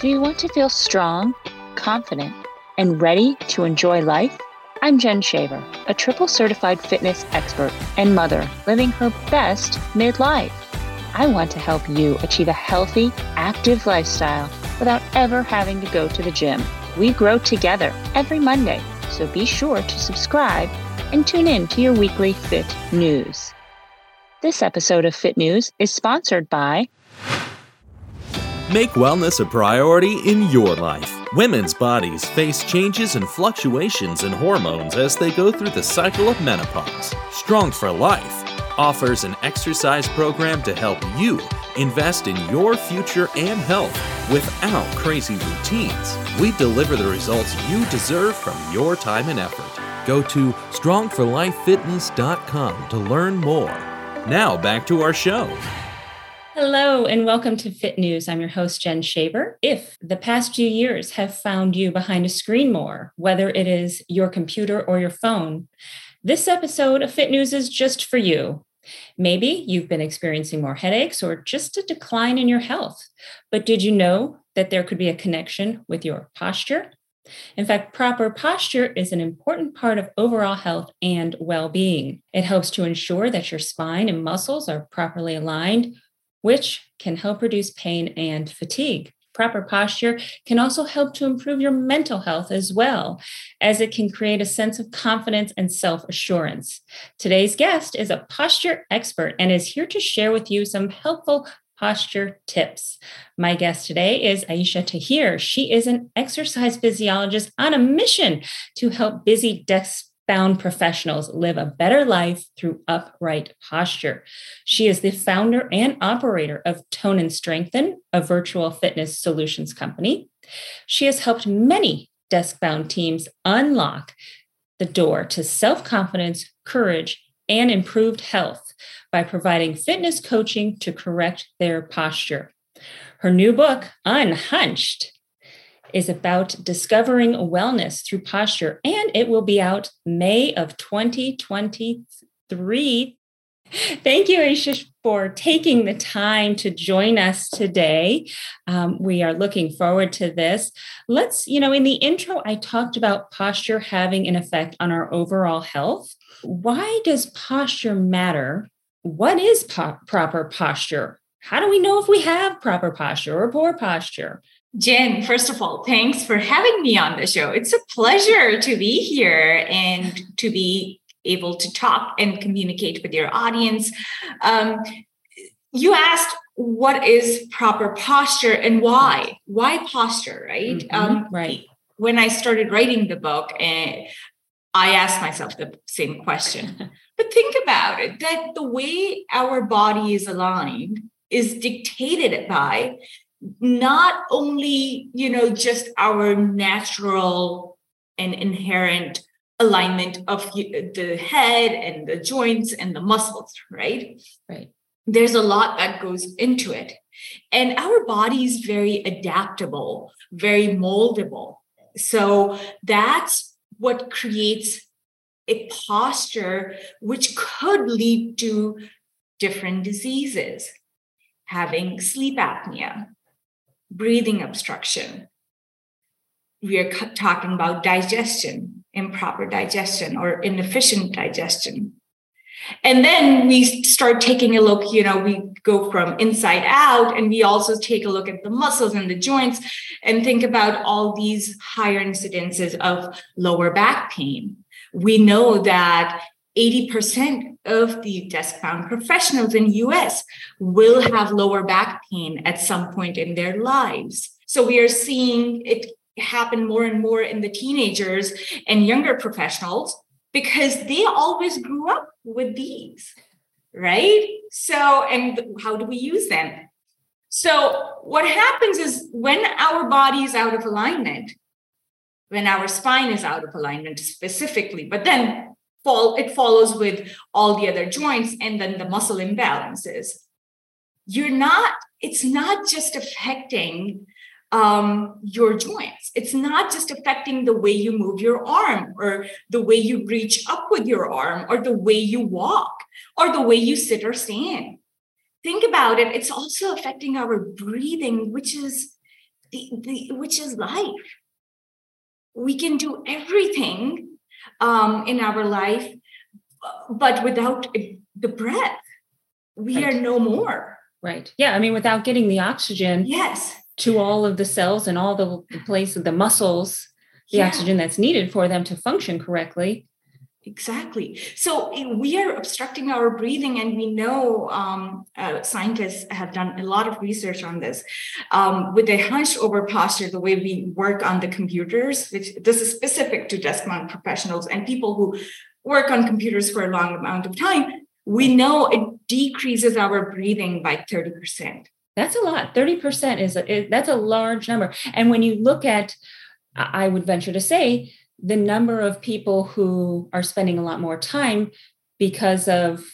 Do you want to feel strong, confident, and ready to enjoy life? I'm Jen Shaver, a triple certified fitness expert and mother living her best midlife. I want to help you achieve a healthy, active lifestyle without ever having to go to the gym. We grow together every Monday, so be sure to subscribe and tune in to your weekly Fit News. This episode of Fit News is sponsored by Make wellness a priority in your life. Women's bodies face changes and fluctuations in hormones as they go through the cycle of menopause. Strong for Life offers an exercise program to help you invest in your future and health without crazy routines. We deliver the results you deserve from your time and effort. Go to strongforlifefitness.com to learn more. Now back to our show. Hello, and welcome to Fit News. I'm your host, Jen Shaver. If the past few years have found you behind a screen more, whether it is your computer or your phone, this episode of Fit News is just for you. Maybe you've been experiencing more headaches or just a decline in your health. But did you know that there could be a connection with your posture? In fact, proper posture is an important part of overall health and well being. It helps to ensure that your spine and muscles are properly aligned which can help reduce pain and fatigue. Proper posture can also help to improve your mental health as well, as it can create a sense of confidence and self assurance. Today's guest is a posture expert and is here to share with you some helpful posture tips. My guest today is Aesha Tahir. She is an exercise physiologist on a mission to help busy desk bound professionals live a better life through upright posture. She is the founder and operator of Tone and Strengthen, a virtual fitness solutions company. She has helped many desk bound teams unlock the door to self confidence, courage, and improved health by providing fitness coaching to correct their posture. Her new book, Unhunched, is about discovering wellness through posture, and it will be out May of 2023. Thank you, Aesha, for taking the time to join us today. Um, we are looking forward to this. Let's, you know, in the intro, I talked about posture having an effect on our overall health. Why does posture matter? What is po- proper posture? How do we know if we have proper posture or poor posture? Jen, first of all, thanks for having me on the show. It's a pleasure to be here and to be able to talk and communicate with your audience. Um, you asked what is proper posture and why? Why posture, right? Mm-hmm, um, right. When I started writing the book, and eh, I asked myself the same question. but think about it that the way our body is aligned is dictated by not only you know just our natural and inherent alignment of the head and the joints and the muscles right? Right. There's a lot that goes into it. And our body is very adaptable very moldable. So that's what creates a posture which could lead to different diseases. Having sleep apnea breathing obstruction. We are talking about digestion, improper digestion, or inefficient digestion. And then we start taking a look, you know, we go from inside out and we also take a look at the muscles and the joints and think about all these higher incidences of lower back pain. We know that 80% of the desk-bound professionals in US will have lower back pain at some point in their lives. So we are seeing it happen more and more in the teenagers and younger professionals because they always grew up with these, right? So, and how do we use them? So, what happens is when our body is out of alignment, when our spine is out of alignment specifically, but then fall it follows with all the other joints and then the muscle imbalances. You're not it's not just affecting um, your joints. It's not just affecting the way you move your arm or the way you reach up with your arm or the way you walk or the way you sit or stand. Think about it. It's also affecting our breathing which is the, the, which is life. We can do everything um, in our life, but without the breath, we right. are no more. Right. Yeah. I mean, without getting the oxygen. Yes. To all of the cells and all the, the place of the muscles, the yeah. oxygen that's needed for them to function correctly. Exactly. So eh, we are obstructing our breathing, and we know um, uh, scientists have done a lot of research on this. Um, with a hunched over posture, the way we work on the computers, which this is specific to desk mount professionals and people who work on computers for a long amount of time, we know it decreases our breathing by 30%. That's a lot. 30% is, a, that's a large number. And when you look at, I would venture to say, the number of people who are spending a lot more time because of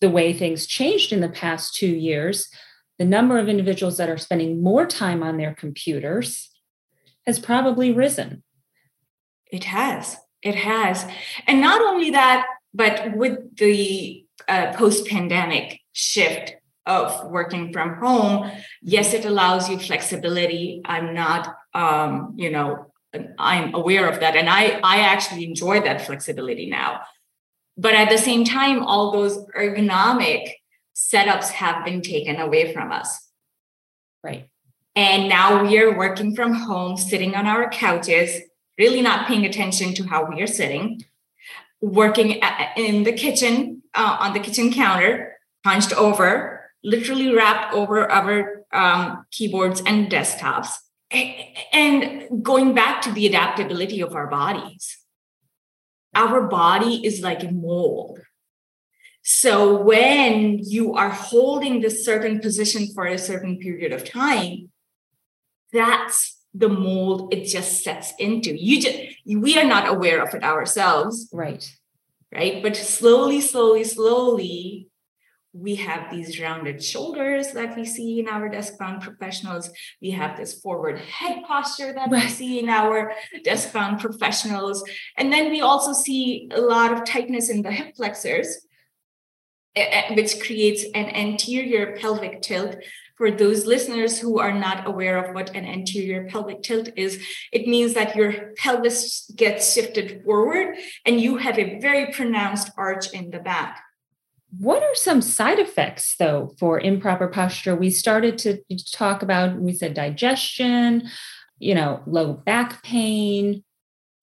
the way things changed in the past two years, the number of individuals that are spending more time on their computers has probably risen. It has. It has. And not only that, but with the uh, post pandemic shift of working from home, yes, it allows you flexibility. I'm not, um, you know, I'm aware of that. And I, I actually enjoy that flexibility now. But at the same time, all those ergonomic setups have been taken away from us. Right. And now we are working from home, sitting on our couches, really not paying attention to how we are sitting, working in the kitchen, uh, on the kitchen counter, hunched over, literally wrapped over our um, keyboards and desktops and going back to the adaptability of our bodies, our body is like a mold. So when you are holding this certain position for a certain period of time, that's the mold it just sets into. You just we are not aware of it ourselves. Right. Right. But slowly, slowly, slowly, we have these rounded shoulders that we see in our desk bound professionals. We have this forward head posture that we see in our desk bound professionals. And then we also see a lot of tightness in the hip flexors, which creates an anterior pelvic tilt. For those listeners who are not aware of what an anterior pelvic tilt is, it means that your pelvis gets shifted forward and you have a very pronounced arch in the back. What are some side effects, though, for improper posture? We started to talk about, we said digestion, you know, low back pain.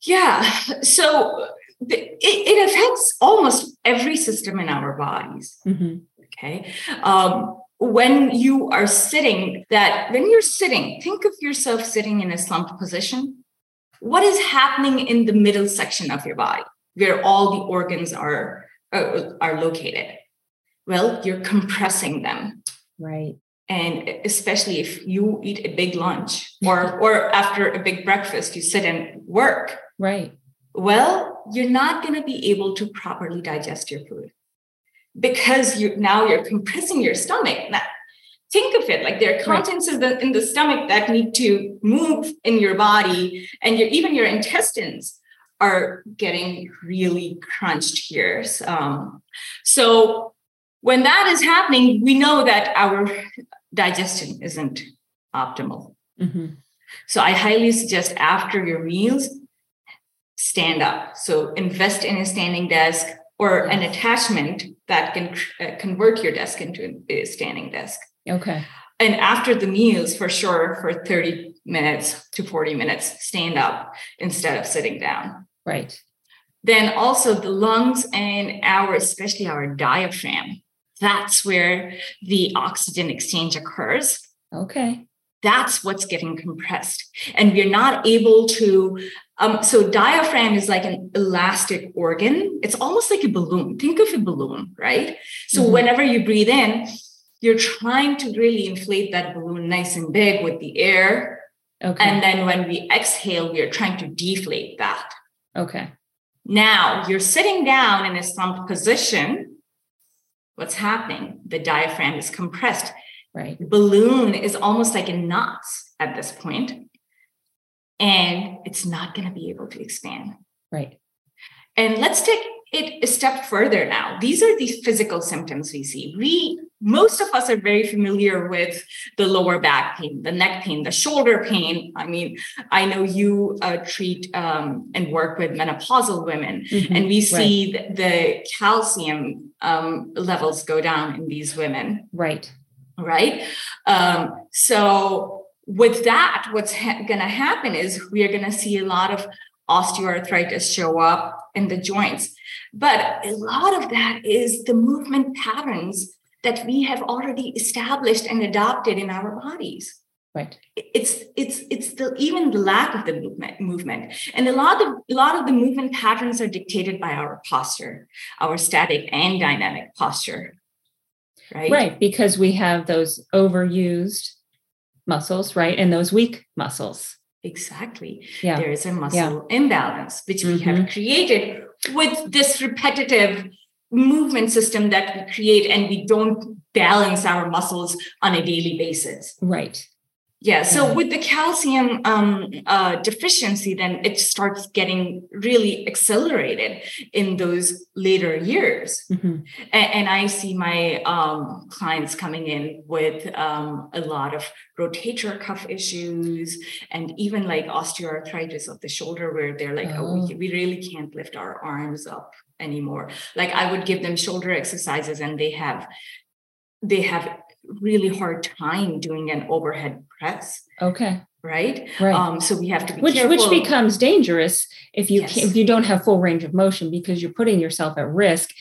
Yeah. So it, it affects almost every system in our bodies. Mm-hmm. Okay. Um, when you are sitting, that when you're sitting, think of yourself sitting in a slumped position. What is happening in the middle section of your body, where all the organs are uh, are located? Well, you're compressing them. Right. And especially if you eat a big lunch or or after a big breakfast, you sit and work. Right. Well, you're not going to be able to properly digest your food because you now you're compressing your stomach. Now, think of it like there are contents right. in, the, in the stomach that need to move in your body, and your, even your intestines are getting really crunched here. Um, so when that is happening, we know that our digestion isn't optimal. Mm-hmm. So I highly suggest after your meals, stand up. So invest in a standing desk or an attachment that can uh, convert your desk into a standing desk. Okay. And after the meals, for sure, for 30 minutes to 40 minutes, stand up instead of sitting down. Right. Then also the lungs and our, especially our diaphragm, that's where the oxygen exchange occurs. Okay. That's what's getting compressed. And we're not able to. Um, so, diaphragm is like an elastic organ. It's almost like a balloon. Think of a balloon, right? So, mm-hmm. whenever you breathe in, you're trying to really inflate that balloon nice and big with the air. Okay. And then when we exhale, we are trying to deflate that. Okay. Now you're sitting down in a slumped position what's happening? The diaphragm is compressed. Right. The balloon is almost like in knots at this point, and it's not going to be able to expand. Right. And let's take it a step further now. These are the physical symptoms we see. We most of us are very familiar with the lower back pain, the neck pain, the shoulder pain. I mean, I know you uh, treat um, and work with menopausal women, mm-hmm. and we see right. the calcium um, levels go down in these women. Right. Right. Um, so, with that, what's ha- going to happen is we are going to see a lot of osteoarthritis show up in the joints. But a lot of that is the movement patterns that we have already established and adopted in our bodies. Right. It's it's it's the even the lack of the movement movement. And a lot of a lot of the movement patterns are dictated by our posture our static and dynamic posture. Right? Right because we have those overused muscles right and those weak muscles. Exactly. Yeah. There is a muscle yeah. imbalance which mm-hmm. we have mm-hmm. created with this repetitive movement system that we create and we don't balance our muscles on a daily basis. Right. Yeah. So with the calcium um, uh, deficiency, then it starts getting really accelerated in those later years. Mm-hmm. And, and, I see my um, clients coming in with um, a lot of rotator cuff issues and even like osteoarthritis of the shoulder, where they're like, oh, oh we, we really can't lift our arms up anymore like i would give them shoulder exercises and they have they have really hard time doing an overhead press okay right right um so we have to be which careful. which becomes dangerous if you yes. if you don't have full range of motion because you're putting yourself at risk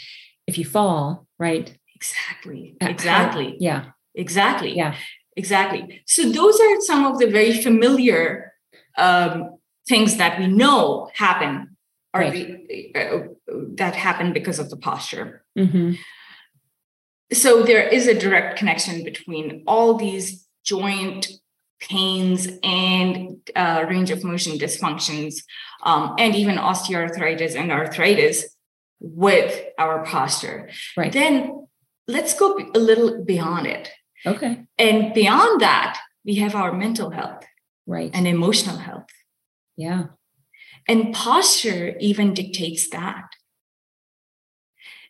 if you fall right exactly exactly yeah exactly yeah exactly so those are some of the very familiar um, things that we know happen or right. the, uh, that happen because of the posture. Mm-hmm. So there is a direct connection between all these joint pains and uh, range of motion dysfunctions, um, and even osteoarthritis and arthritis with our posture. Right. Then let's go a little beyond it. Okay. And beyond that, we have our mental health. Right. And emotional health. Yeah. And posture even dictates that.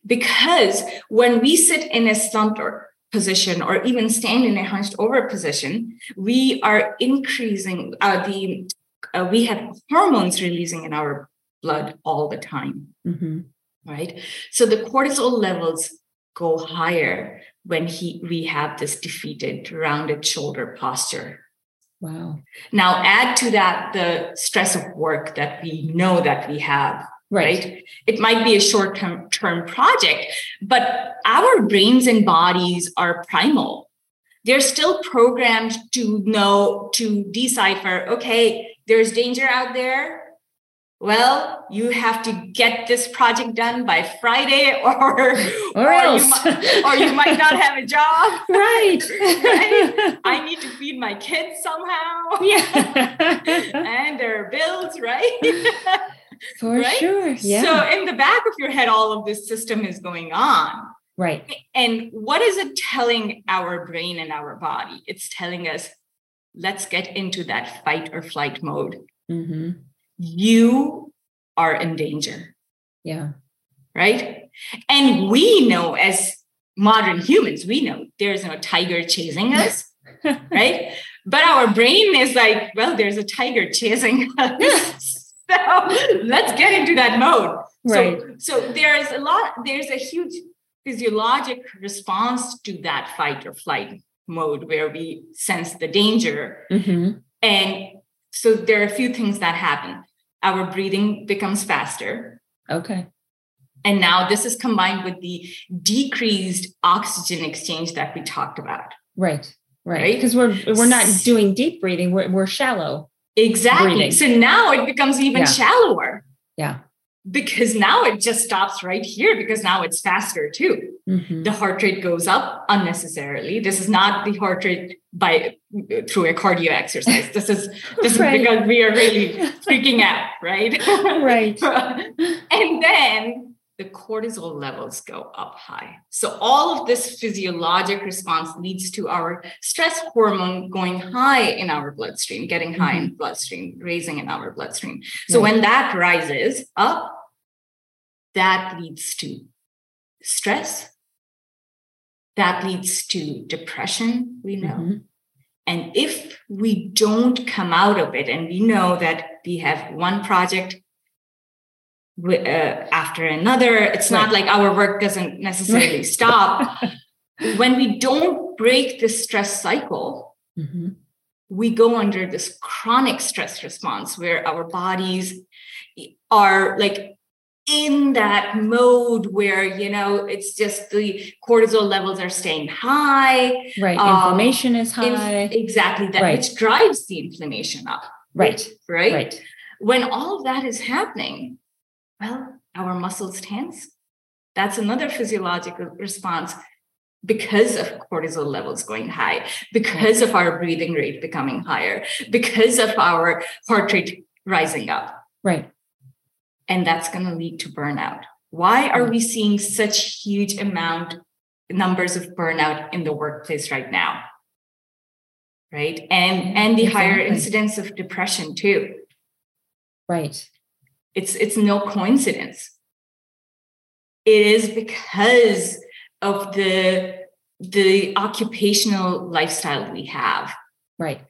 Because when we sit in a slumped or position or even stand in a hunched over position, we are increasing uh, the, uh, we have hormones releasing in our blood all the time. Mm-hmm. Right. So the cortisol levels go higher when he, we have this defeated, rounded shoulder posture. Wow. Now add to that the stress of work that we know that we have. Right. right? It might be a short term project, but our brains and bodies are primal. They're still programmed to know, to decipher, okay, there's danger out there well, you have to get this project done by Friday, or or, or else, you might, or you might not have a job. Right. right. I need to feed my kids somehow. Yeah. and there are bills, right? For right? sure. Yeah. So in the back of your head, all of this system is going on. Right. And what is it telling our brain and our body? It's telling us, let's get into that fight or flight mode. Mm-hmm you are in danger. Yeah. Right. And we know as modern humans, we know there's no tiger chasing us. right. But our brain is like, well, there's a tiger chasing us. So let's get into that mode. Right. So, so there's a lot, there's a huge physiologic response to that fight or flight mode where we sense the danger. Mm-hmm. And so there are a few things that happen our breathing becomes faster. Okay. And now this is combined with the decreased oxygen exchange that we talked about. Right. Right. Because right? we're we're not doing deep breathing, we're, we're shallow. Exactly. Breathing. So now it becomes even yeah. shallower. Yeah. Because now it just stops right here because now it's faster too. Mm-hmm. The heart rate goes up unnecessarily. This is not the heart rate by through a cardio exercise. This is this right. is because we are really freaking out, right? right. and then the cortisol levels go up high. So all of this physiologic response leads to our stress hormone going high in our bloodstream, getting high mm-hmm. in bloodstream, raising in our bloodstream. So right. when that rises up, that leads to stress. That leads to depression, we know. Mm-hmm. And if we don't come out of it, and we know that we have one project uh, after another, it's right. not like our work doesn't necessarily stop. when we don't break this stress cycle, mm-hmm. we go under this chronic stress response where our bodies are like in that mode where you know it's just the cortisol levels are staying high right um, inflammation is high inf- exactly that right. which drives the inflammation up right right right when all of that is happening well our muscles tense. That's another physiological response because of cortisol levels going high because of our breathing rate becoming higher because of our heart rate rising up. Right. And that's going to lead to burnout. Why are we seeing such huge amount numbers of burnout in the workplace right now? Right? And and the exactly. higher incidence of depression too. Right it's it's no coincidence it is because of the the occupational lifestyle we have right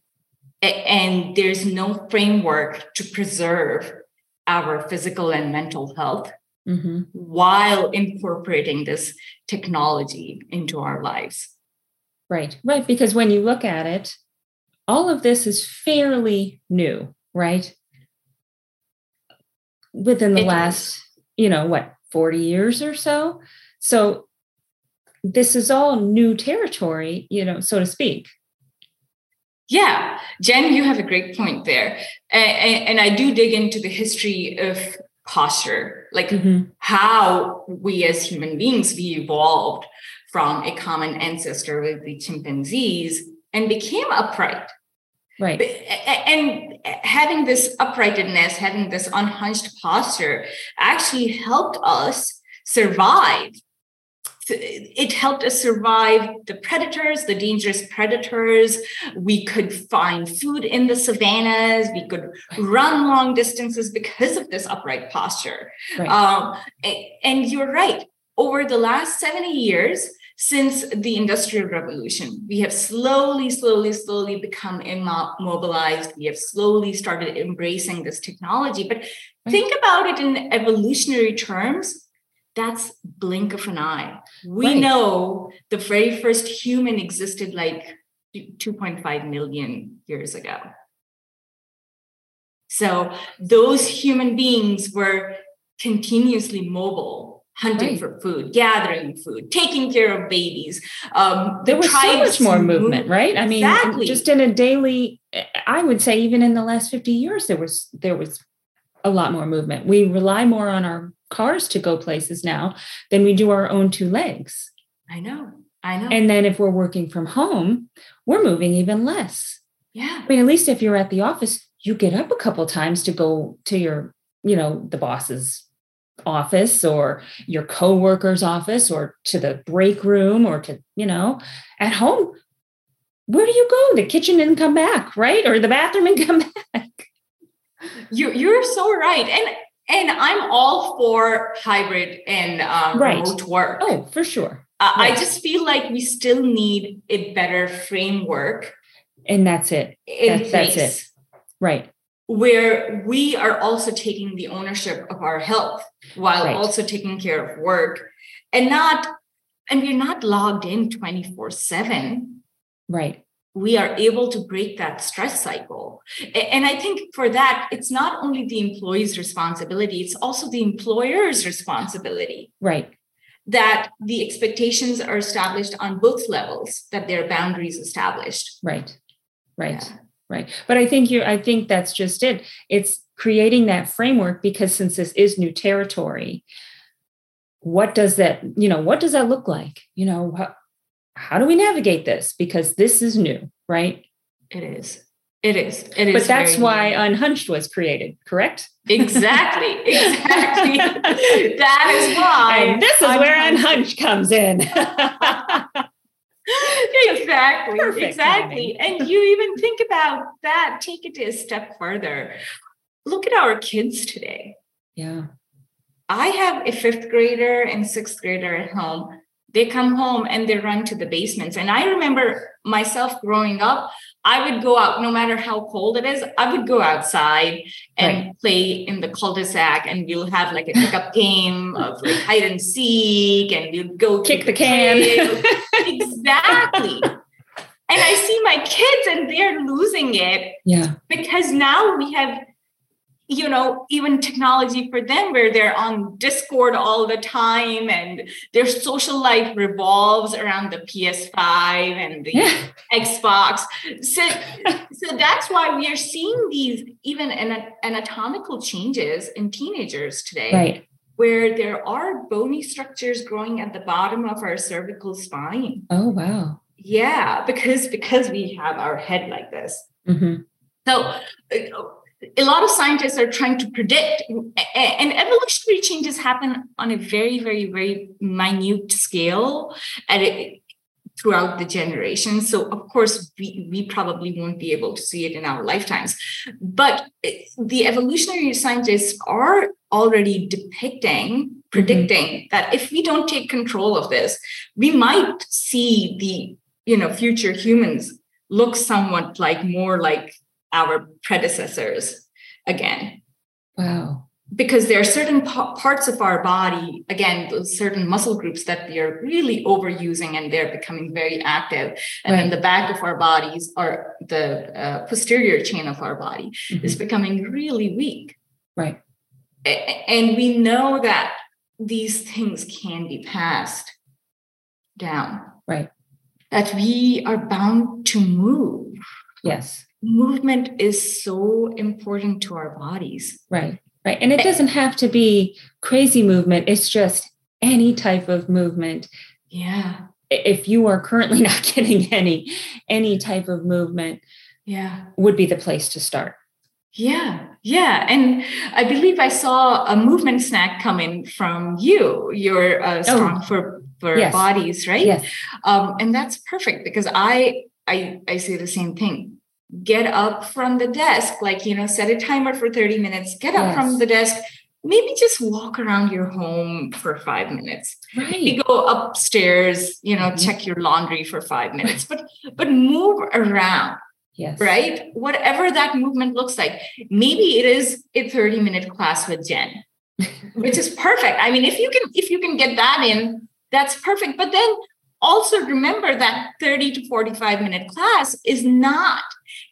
and there's no framework to preserve our physical and mental health mm-hmm. while incorporating this technology into our lives. Right, right. Because when you look at it, all of this is fairly new, right? Within the it last, you know, what, 40 years or so. So this is all new territory, you know, so to speak. Yeah, Jen, you have a great point there. And, and I do dig into the history of posture, like mm-hmm. how we as human beings, we evolved from a common ancestor with the chimpanzees and became upright. Right. And having this uprightness, having this unhunched posture actually helped us survive it helped us survive the predators, the dangerous predators. We could find food in the savannas. We could run long distances because of this upright posture. Right. Um, and you're right. Over the last 70 years, since the Industrial Revolution, we have slowly, slowly, slowly become immobilized. We have slowly started embracing this technology. But mm-hmm. think about it in evolutionary terms that's blink of an eye. We right. know the very first human existed like 2.5 million years ago. So those human beings were continuously mobile, hunting right. for food, gathering food, taking care of babies. Um, there was so much more movement, move. right? I mean, exactly. just in a daily, I would say, even in the last 50 years, there was there was a lot more movement. We rely more on our cars to go places now than we do our own two legs. I know. I know. And then if we're working from home, we're moving even less. Yeah. I mean, at least if you're at the office, you get up a couple times to go to your, you know, the boss's office or your co-worker's office or to the break room or to, you know, at home. Where do you go? The kitchen and come back, right? Or the bathroom and come back. You you're so right. And and I'm all for hybrid and um, right. remote work. Oh, for sure. Uh, right. I just feel like we still need a better framework. And that's it. That's, that's it. Right. Where we are also taking the ownership of our health while right. also taking care of work and not, and we're not logged in 24 7. Right we are able to break that stress cycle. And I think for that, it's not only the employee's responsibility, it's also the employer's responsibility. Right. That the expectations are established on both levels, that there are boundaries established. Right. Right. Yeah. Right. But I think you I think that's just it. It's creating that framework because since this is new territory, what does that, you know, what does that look like? You know, how do we navigate this? Because this is new, right? It is. It is. It is. But that's why new. Unhunched was created, correct? Exactly. Exactly. that is why. And this is Unhunched. where Unhunched comes in. exactly. Perfect exactly. And you even think about that, take it a step further. Look at our kids today. Yeah. I have a fifth grader and sixth grader at home. They come home and they run to the basements. And I remember myself growing up, I would go out no matter how cold it is. I would go outside and right. play in the cul-de-sac, and we'll have like a pickup game of like hide and seek, and we'll go kick the, the can. exactly. and I see my kids, and they're losing it. Yeah. Because now we have you know, even technology for them where they're on Discord all the time and their social life revolves around the PS5 and the yeah. Xbox. So, so that's why we are seeing these even anatomical changes in teenagers today. Right. Where there are bony structures growing at the bottom of our cervical spine. Oh wow! Yeah, because because we have our head like this. Mm-hmm. So a lot of scientists are trying to predict and evolutionary changes happen on a very very very minute scale at a, throughout the generations so of course we, we probably won't be able to see it in our lifetimes but the evolutionary scientists are already depicting predicting mm-hmm. that if we don't take control of this we might see the you know future humans look somewhat like more like our predecessors again. Wow. Because there are certain parts of our body, again, those certain muscle groups that we are really overusing and they're becoming very active. And right. then the back of our bodies or the uh, posterior chain of our body mm-hmm. is becoming really weak. Right. And we know that these things can be passed down. Right. That we are bound to move. Yes movement is so important to our bodies. Right. Right. And it doesn't have to be crazy movement, it's just any type of movement. Yeah. If you are currently not getting any any type of movement, yeah, would be the place to start. Yeah, yeah, and I believe I saw a movement snack coming from you. You're uh, strong oh, for for yes. bodies, right? Yes. Um, and that's perfect because I I I say the same thing get up from the desk like you know set a timer for 30 minutes get up yes. from the desk maybe just walk around your home for five minutes right. you go upstairs you know mm-hmm. check your laundry for five minutes but but move around yes right whatever that movement looks like maybe it is a 30 minute class with jen which is perfect i mean if you can if you can get that in that's perfect but then also remember that 30 to 45 minute class is not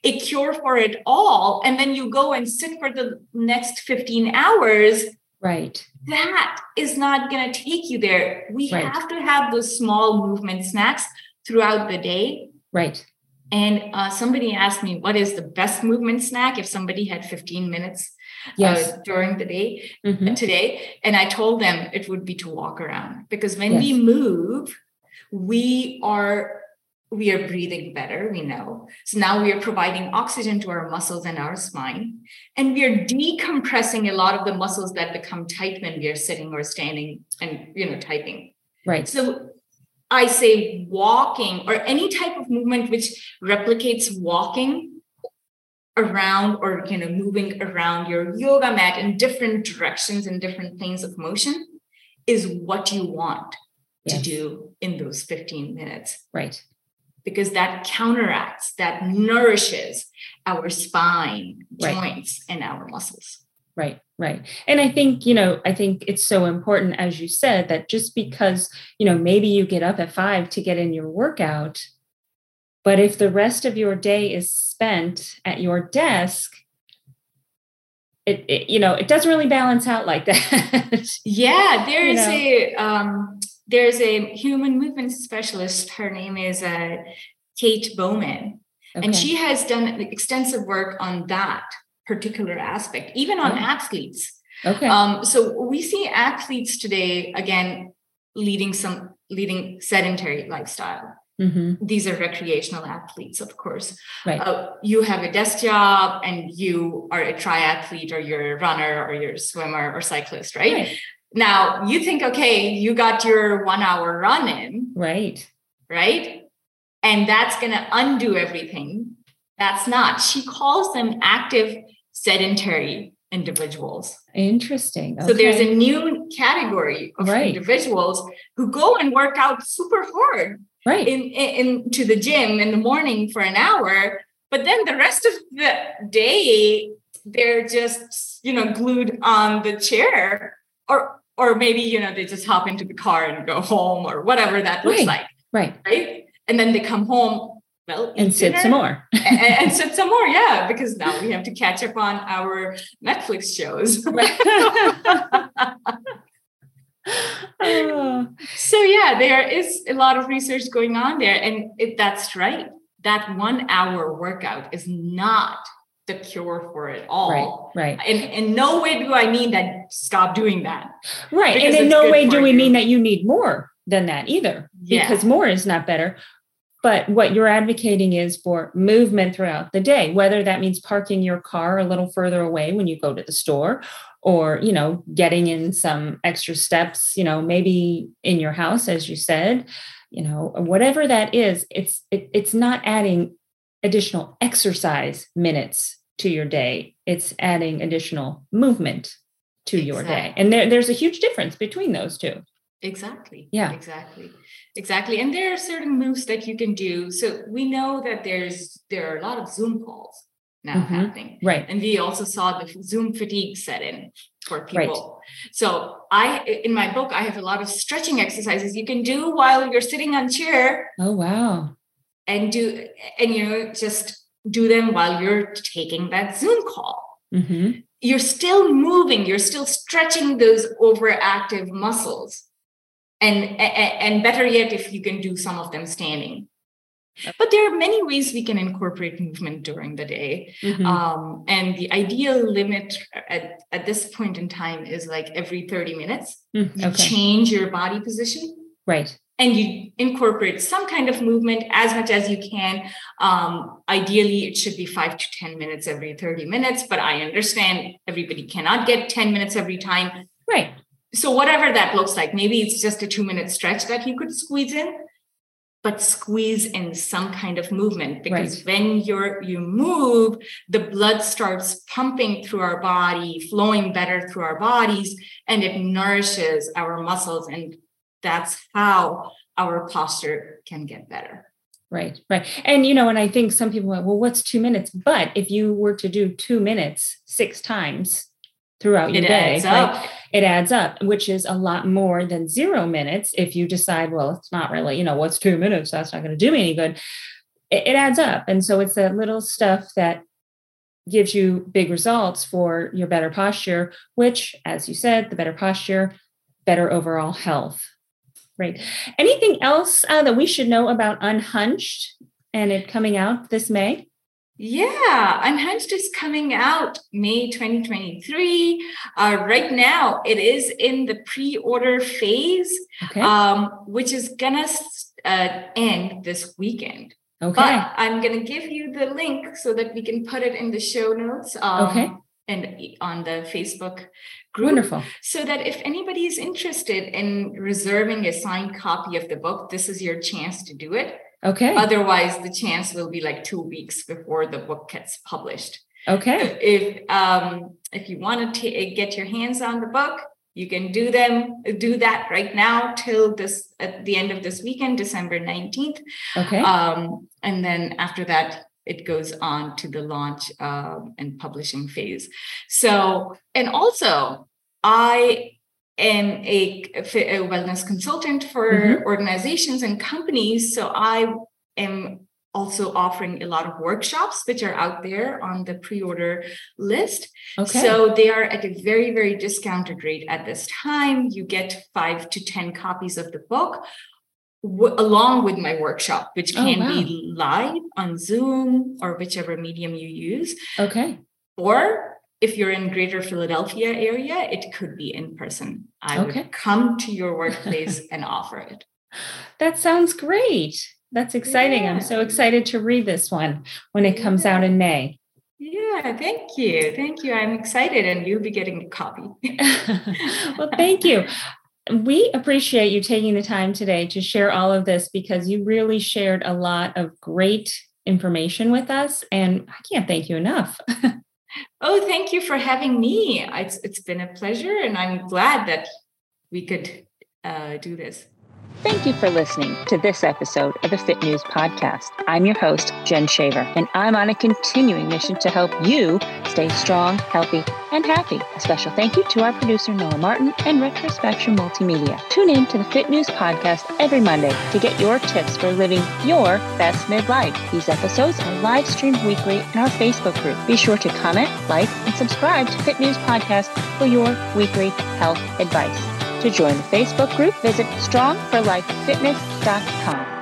a cure for it all and then you go and sit for the next 15 hours right that is not going to take you there we right. have to have those small movement snacks throughout the day right and uh, somebody asked me what is the best movement snack if somebody had 15 minutes uh, yes. uh, during the day mm-hmm. today and i told them it would be to walk around because when yes. we move we are we are breathing better we know. So now we are providing oxygen to our muscles and our spine. And we are decompressing a lot of the muscles that become tight when we are sitting or standing and you know typing. Right. So i say walking or any type of movement which replicates walking around or you know moving around your yoga mat in different directions and different planes of motion is what you want yes. to do in those 15 minutes. Right because that counteracts, that nourishes our spine, right. joints, and our muscles. Right, right. And I think, you know, I think it's so important, as you said, that just because, you know, maybe you get up at five to get in your workout, but if the rest of your day is spent at your desk, it, it you know, it doesn't really balance out like that. yeah, there is know? a um there's a human movement specialist. Her name is uh, Kate Bowman. Okay. And she has done extensive work on that particular aspect, even on oh. athletes. Okay. Um, so we see athletes today, again, leading some leading sedentary lifestyle. Mm-hmm. These are recreational athletes, of course. Right. Uh, you have a desk job and you are a triathlete or you're a runner or you're a swimmer or cyclist, right? right. Now you think, okay, you got your one hour run in. Right. Right. And that's going to undo everything. That's not. She calls them active sedentary individuals. Interesting. Okay. So there's a new category of right. individuals who go and work out super hard right in, in, in to the gym in the morning for an hour, but then the rest of the day they're just you know glued on the chair or or maybe you know they just hop into the car and go home or whatever that looks right. like right right and then they come home well and sit some more and, and, sit some more yeah because now we have to catch up on our netflix shows oh. so yeah there is a lot of research going on there and it, that's right that one hour workout is not the cure for it all. Right. Right. And in no way do I mean that stop doing that. Right. And in no way do we you. mean that you need more than that either. Yeah. Because more is not better. But what you're advocating is for movement throughout the day, whether that means parking your car a little further away when you go to the store or, you know, getting in some extra steps, you know, maybe in your house, as you said, you know, whatever that is, it's it, it's not adding additional exercise minutes to your day, it's adding additional movement to exactly. your day. And there, there's a huge difference between those two. Exactly. Yeah. Exactly. Exactly. And there are certain moves that you can do. So we know that there's there are a lot of Zoom calls now mm-hmm. happening. Right. And we also saw the Zoom fatigue set in for people. Right. So I in my book, I have a lot of stretching exercises you can do while you're sitting on chair. Oh wow. And do and you know, just do them while you're taking that Zoom call. Mm-hmm. You're still moving, you're still stretching those overactive muscles. And, and better yet, if you can do some of them standing. But there are many ways we can incorporate movement during the day. Mm-hmm. Um, and the ideal limit at, at this point in time is like every 30 minutes. Mm, okay. change your body position. Right and you incorporate some kind of movement as much as you can. Um, ideally, it should be five to 10 minutes every 30 minutes, but I understand everybody cannot get 10 minutes every time. Right. So, whatever that looks like, maybe it's just a two minute stretch that you could squeeze in, but squeeze in some kind of movement because right. when you're you move the blood starts pumping through our body flowing better through our bodies and it nourishes our muscles and that's how our posture can get better. Right, right. And, you know, and I think some people, went, well, what's two minutes? But if you were to do two minutes six times throughout your it day, adds right, it adds up, which is a lot more than zero minutes. If you decide, well, it's not really, you know, what's two minutes? That's not going to do me any good. It, it adds up. And so it's that little stuff that gives you big results for your better posture, which, as you said, the better posture, better overall health. Right. Anything else uh, that we should know about Unhunched and it coming out this May? Yeah, Unhunched is coming out May 2023. Uh, right now, it is in the pre order phase, okay. um, which is going to uh, end this weekend. Okay. But I'm going to give you the link so that we can put it in the show notes. Um, okay. And on the Facebook. Wonderful. So that if anybody is interested in reserving a signed copy of the book, this is your chance to do it. Okay. Otherwise, the chance will be like two weeks before the book gets published. Okay. If um, if you want to t- get your hands on the book, you can do them do that right now till this at the end of this weekend, December nineteenth. Okay. Um, and then after that, it goes on to the launch um, and publishing phase. So, and also, I am a, a wellness consultant for mm-hmm. organizations and companies. So, I am also offering a lot of workshops which are out there on the pre-order list. Okay. So they are at a very very discounted rate at this time. You get 5 to 10 copies of the book w- along with my workshop, which oh, can oh, wow. be live on Zoom or whichever medium you use. Okay. Or if you're in greater Philadelphia area, it could be in person. I okay. would come to your workplace and offer it. That sounds great. That's exciting. Yeah. I'm so excited to read this one when it comes yeah. out in May. Yeah, thank you. Thank you. I'm excited, and you'll be getting a copy. well, thank you we appreciate you taking the time today to share all of this because you really shared a lot of great information with us. And I can't thank you enough. Oh, thank you for having me. It's, it's been a pleasure, and I'm glad that we could uh, do this. Thank you for listening to this episode of the Fit News Podcast. I'm your host, Jen Shaver, and I'm on a continuing mission to help you stay strong, healthy, and happy. A special thank you to our producer, Noah Martin, and Retrospection Multimedia. Tune in to the Fit News Podcast every Monday to get your tips for living your best midlife. These episodes are live streamed weekly in our Facebook group. Be sure to comment, like, and subscribe to Fit News Podcast for your weekly health advice. To join the Facebook group, visit strongforlifefitness.com.